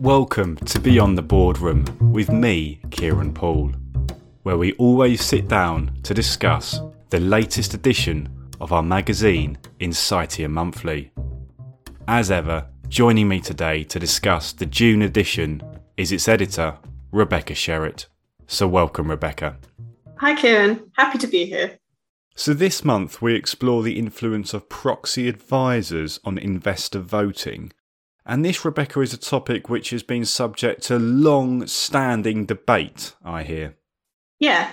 Welcome to Beyond the Boardroom with me, Kieran Poole, where we always sit down to discuss the latest edition of our magazine, Insightia Monthly. As ever, joining me today to discuss the June edition is its editor, Rebecca Sherratt. So, welcome, Rebecca. Hi, Kieran. Happy to be here. So, this month we explore the influence of proxy advisors on investor voting and this, Rebecca, is a topic which has been subject to long standing debate, I hear. Yeah,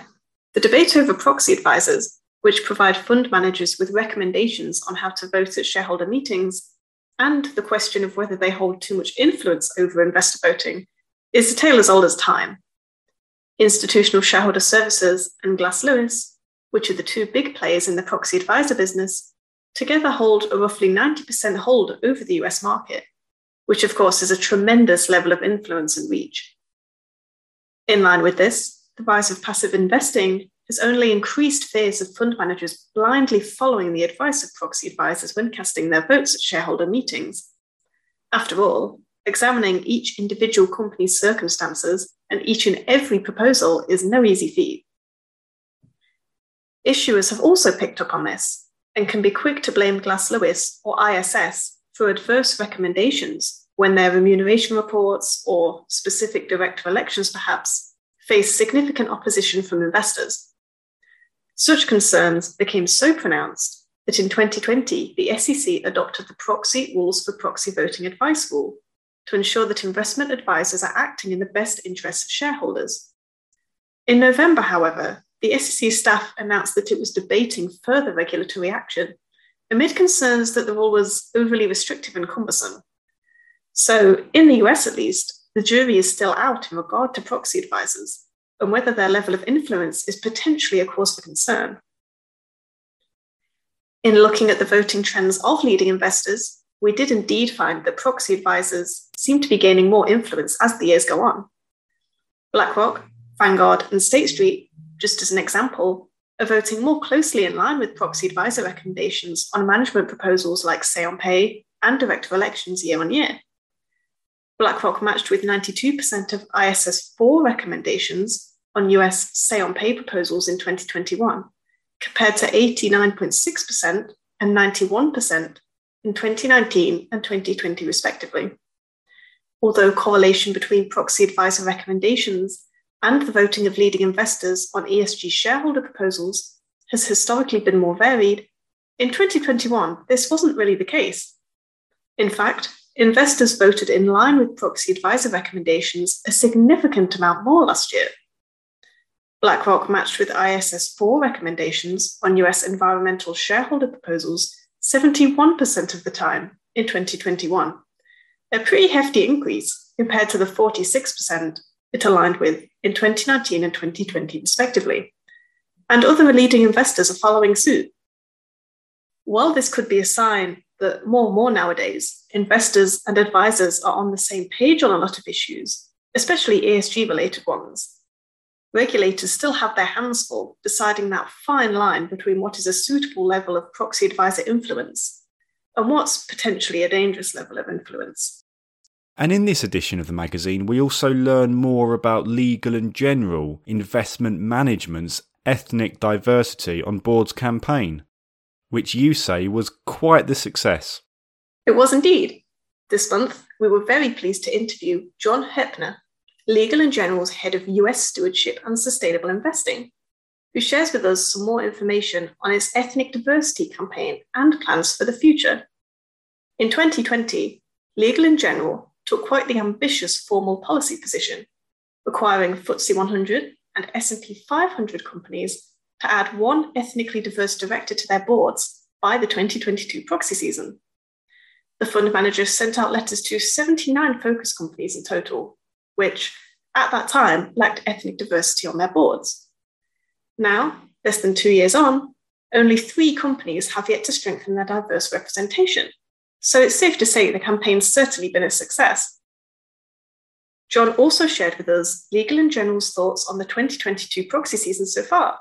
the debate over proxy advisors, which provide fund managers with recommendations on how to vote at shareholder meetings, and the question of whether they hold too much influence over investor voting, is a tale as old as time. Institutional Shareholder Services and Glass Lewis, which are the two big players in the proxy advisor business, together hold a roughly 90% hold over the US market which of course is a tremendous level of influence and reach. In line with this, the rise of passive investing has only increased fears of fund managers blindly following the advice of proxy advisors when casting their votes at shareholder meetings. After all, examining each individual company's circumstances and each and every proposal is no easy feat. Issuers have also picked up on this and can be quick to blame Glass Lewis or ISS for adverse recommendations when their remuneration reports or specific director elections, perhaps, face significant opposition from investors. Such concerns became so pronounced that in 2020, the SEC adopted the Proxy Rules for Proxy Voting Advice Rule to ensure that investment advisors are acting in the best interests of shareholders. In November, however, the SEC staff announced that it was debating further regulatory action amid concerns that the rule was overly restrictive and cumbersome. So, in the US at least, the jury is still out in regard to proxy advisors and whether their level of influence is potentially a cause for concern. In looking at the voting trends of leading investors, we did indeed find that proxy advisors seem to be gaining more influence as the years go on. BlackRock, Vanguard, and State Street, just as an example, are voting more closely in line with proxy advisor recommendations on management proposals like say on pay and director elections year on year. BlackRock matched with 92% of ISS 4 recommendations on US say on pay proposals in 2021, compared to 89.6% and 91% in 2019 and 2020, respectively. Although correlation between proxy advisor recommendations and the voting of leading investors on ESG shareholder proposals has historically been more varied, in 2021, this wasn't really the case. In fact, investors voted in line with proxy advisor recommendations a significant amount more last year. BlackRock matched with ISS 4 recommendations on US environmental shareholder proposals 71% of the time in 2021, a pretty hefty increase compared to the 46% it aligned with in 2019 and 2020, respectively. And other leading investors are following suit. While this could be a sign that more and more nowadays, investors and advisors are on the same page on a lot of issues, especially ESG related ones, regulators still have their hands full deciding that fine line between what is a suitable level of proxy advisor influence and what's potentially a dangerous level of influence. And in this edition of the magazine, we also learn more about Legal and General Investment Management's ethnic diversity on board's campaign, which you say was quite the success. It was indeed. This month, we were very pleased to interview John Hoeppner, Legal and General's head of US Stewardship and Sustainable Investing, who shares with us some more information on its ethnic diversity campaign and plans for the future. In 2020, Legal and General took quite the ambitious formal policy position, requiring FTSE 100 and S&P 500 companies to add one ethnically diverse director to their boards by the 2022 proxy season. The fund manager sent out letters to 79 focus companies in total, which at that time lacked ethnic diversity on their boards. Now, less than two years on, only three companies have yet to strengthen their diverse representation, so it's safe to say the campaign's certainly been a success. John also shared with us Legal and General's thoughts on the 2022 proxy season so far,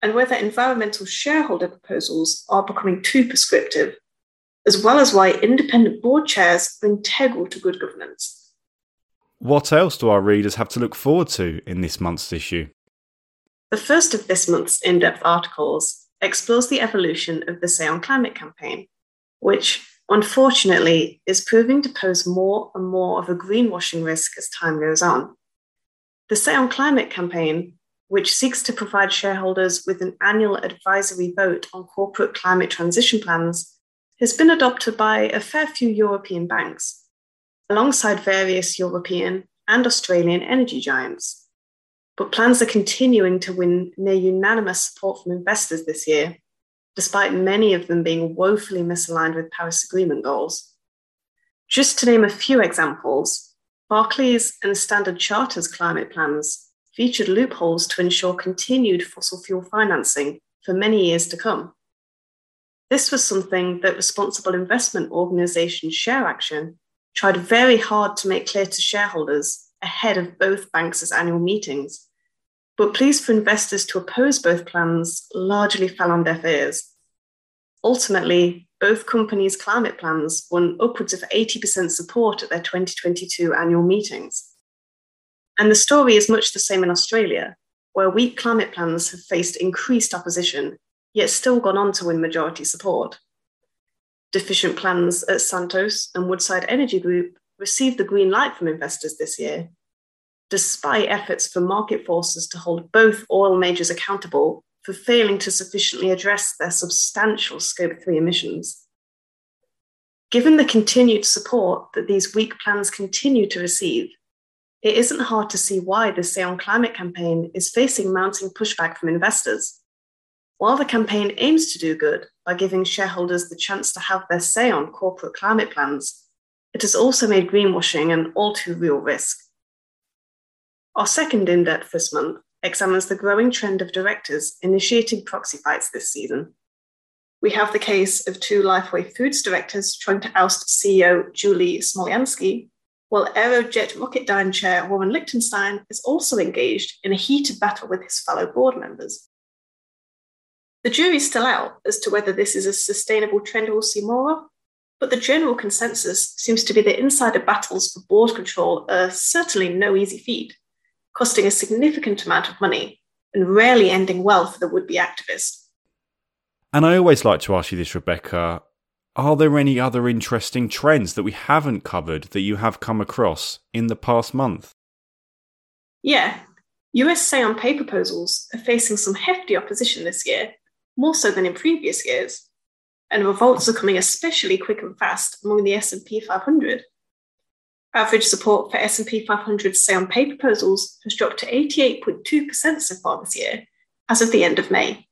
and whether environmental shareholder proposals are becoming too prescriptive, as well as why independent board chairs are integral to good governance. what else do our readers have to look forward to in this month's issue? The first of this month's in depth articles explores the evolution of the Say on Climate campaign, which unfortunately is proving to pose more and more of a greenwashing risk as time goes on. The Say on Climate campaign, which seeks to provide shareholders with an annual advisory vote on corporate climate transition plans, has been adopted by a fair few European banks, alongside various European and Australian energy giants but plans are continuing to win near unanimous support from investors this year, despite many of them being woefully misaligned with Paris Agreement goals. Just to name a few examples, Barclays and Standard Chartered's climate plans featured loopholes to ensure continued fossil fuel financing for many years to come. This was something that responsible investment organisation ShareAction tried very hard to make clear to shareholders ahead of both banks' annual meetings but pleas for investors to oppose both plans largely fell on deaf ears. Ultimately, both companies' climate plans won upwards of 80% support at their 2022 annual meetings. And the story is much the same in Australia, where weak climate plans have faced increased opposition, yet still gone on to win majority support. Deficient plans at Santos and Woodside Energy Group received the green light from investors this year, despite efforts for market forces to hold both oil majors accountable for failing to sufficiently address their substantial Scope 3 emissions. Given the continued support that these weak plans continue to receive, it isn't hard to see why the Say on Climate campaign is facing mounting pushback from investors. While the campaign aims to do good by giving shareholders the chance to have their say on corporate climate plans, it has also made greenwashing an all too real risk. Our second in depth this month examines the growing trend of directors initiating proxy fights this season. We have the case of two Lifeway Foods directors trying to oust CEO Julie Smolyansky, while Aerojet Rocketdyne chair Warren Lichtenstein is also engaged in a heated battle with his fellow board members. The jury's still out as to whether this is a sustainable trend we'll see more of, but the general consensus seems to be that insider battles for board control are certainly no easy feat costing a significant amount of money and rarely ending well for the would be activist. And I always like to ask you this, Rebecca. Are there any other interesting trends that we haven't covered that you have come across in the past month? Yeah. US say on pay proposals are facing some hefty opposition this year, more so than in previous years. And revolts are coming especially quick and fast among the S&P 500. Average support for S&P 500 say on pay proposals has dropped to 88.2% so far this year, as of the end of May.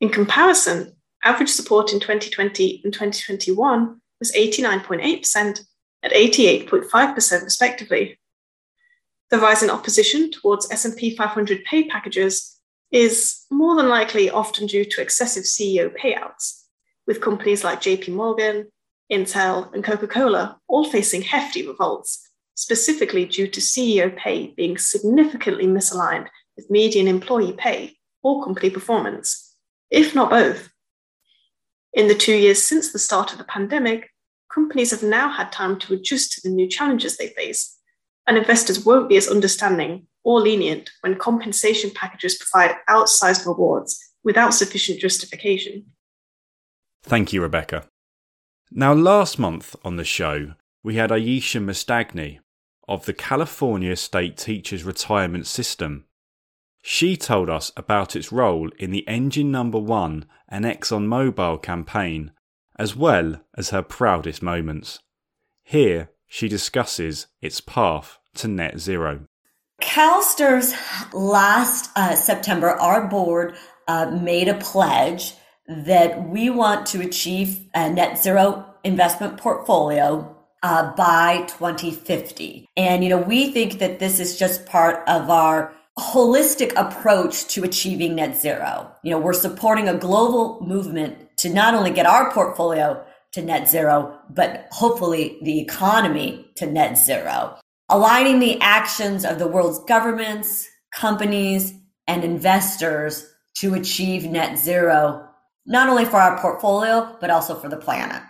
In comparison, average support in 2020 and 2021 was 89.8% and 88.5% respectively. The rise in opposition towards S&P 500 pay packages is more than likely often due to excessive CEO payouts, with companies like JP Morgan, Intel, and Coca Cola all facing hefty revolts, specifically due to CEO pay being significantly misaligned with median employee pay or company performance, if not both. In the two years since the start of the pandemic, companies have now had time to adjust to the new challenges they face, and investors won't be as understanding or lenient when compensation packages provide outsized rewards without sufficient justification. Thank you, Rebecca. Now, last month on the show, we had Aeisha Mastagni of the California State Teachers Retirement System. She told us about its role in the Engine Number One and ExxonMobil campaign, as well as her proudest moments. Here, she discusses its path to net zero. CalSTRS last uh, September, our board uh, made a pledge that we want to achieve a net zero investment portfolio uh, by 2050. And, you know, we think that this is just part of our holistic approach to achieving net zero. You know, we're supporting a global movement to not only get our portfolio to net zero, but hopefully the economy to net zero. Aligning the actions of the world's governments, companies, and investors to achieve net zero not only for our portfolio, but also for the planet.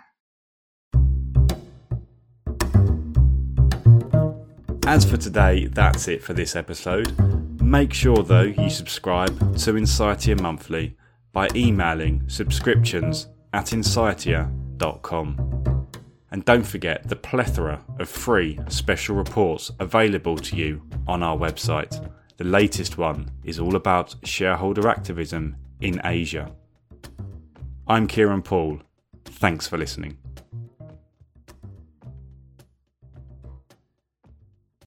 As for today, that's it for this episode. Make sure though you subscribe to Insightia Monthly by emailing subscriptions at insightia.com. And don't forget the plethora of free special reports available to you on our website. The latest one is all about shareholder activism in Asia. I'm Kieran Poole. Thanks for listening.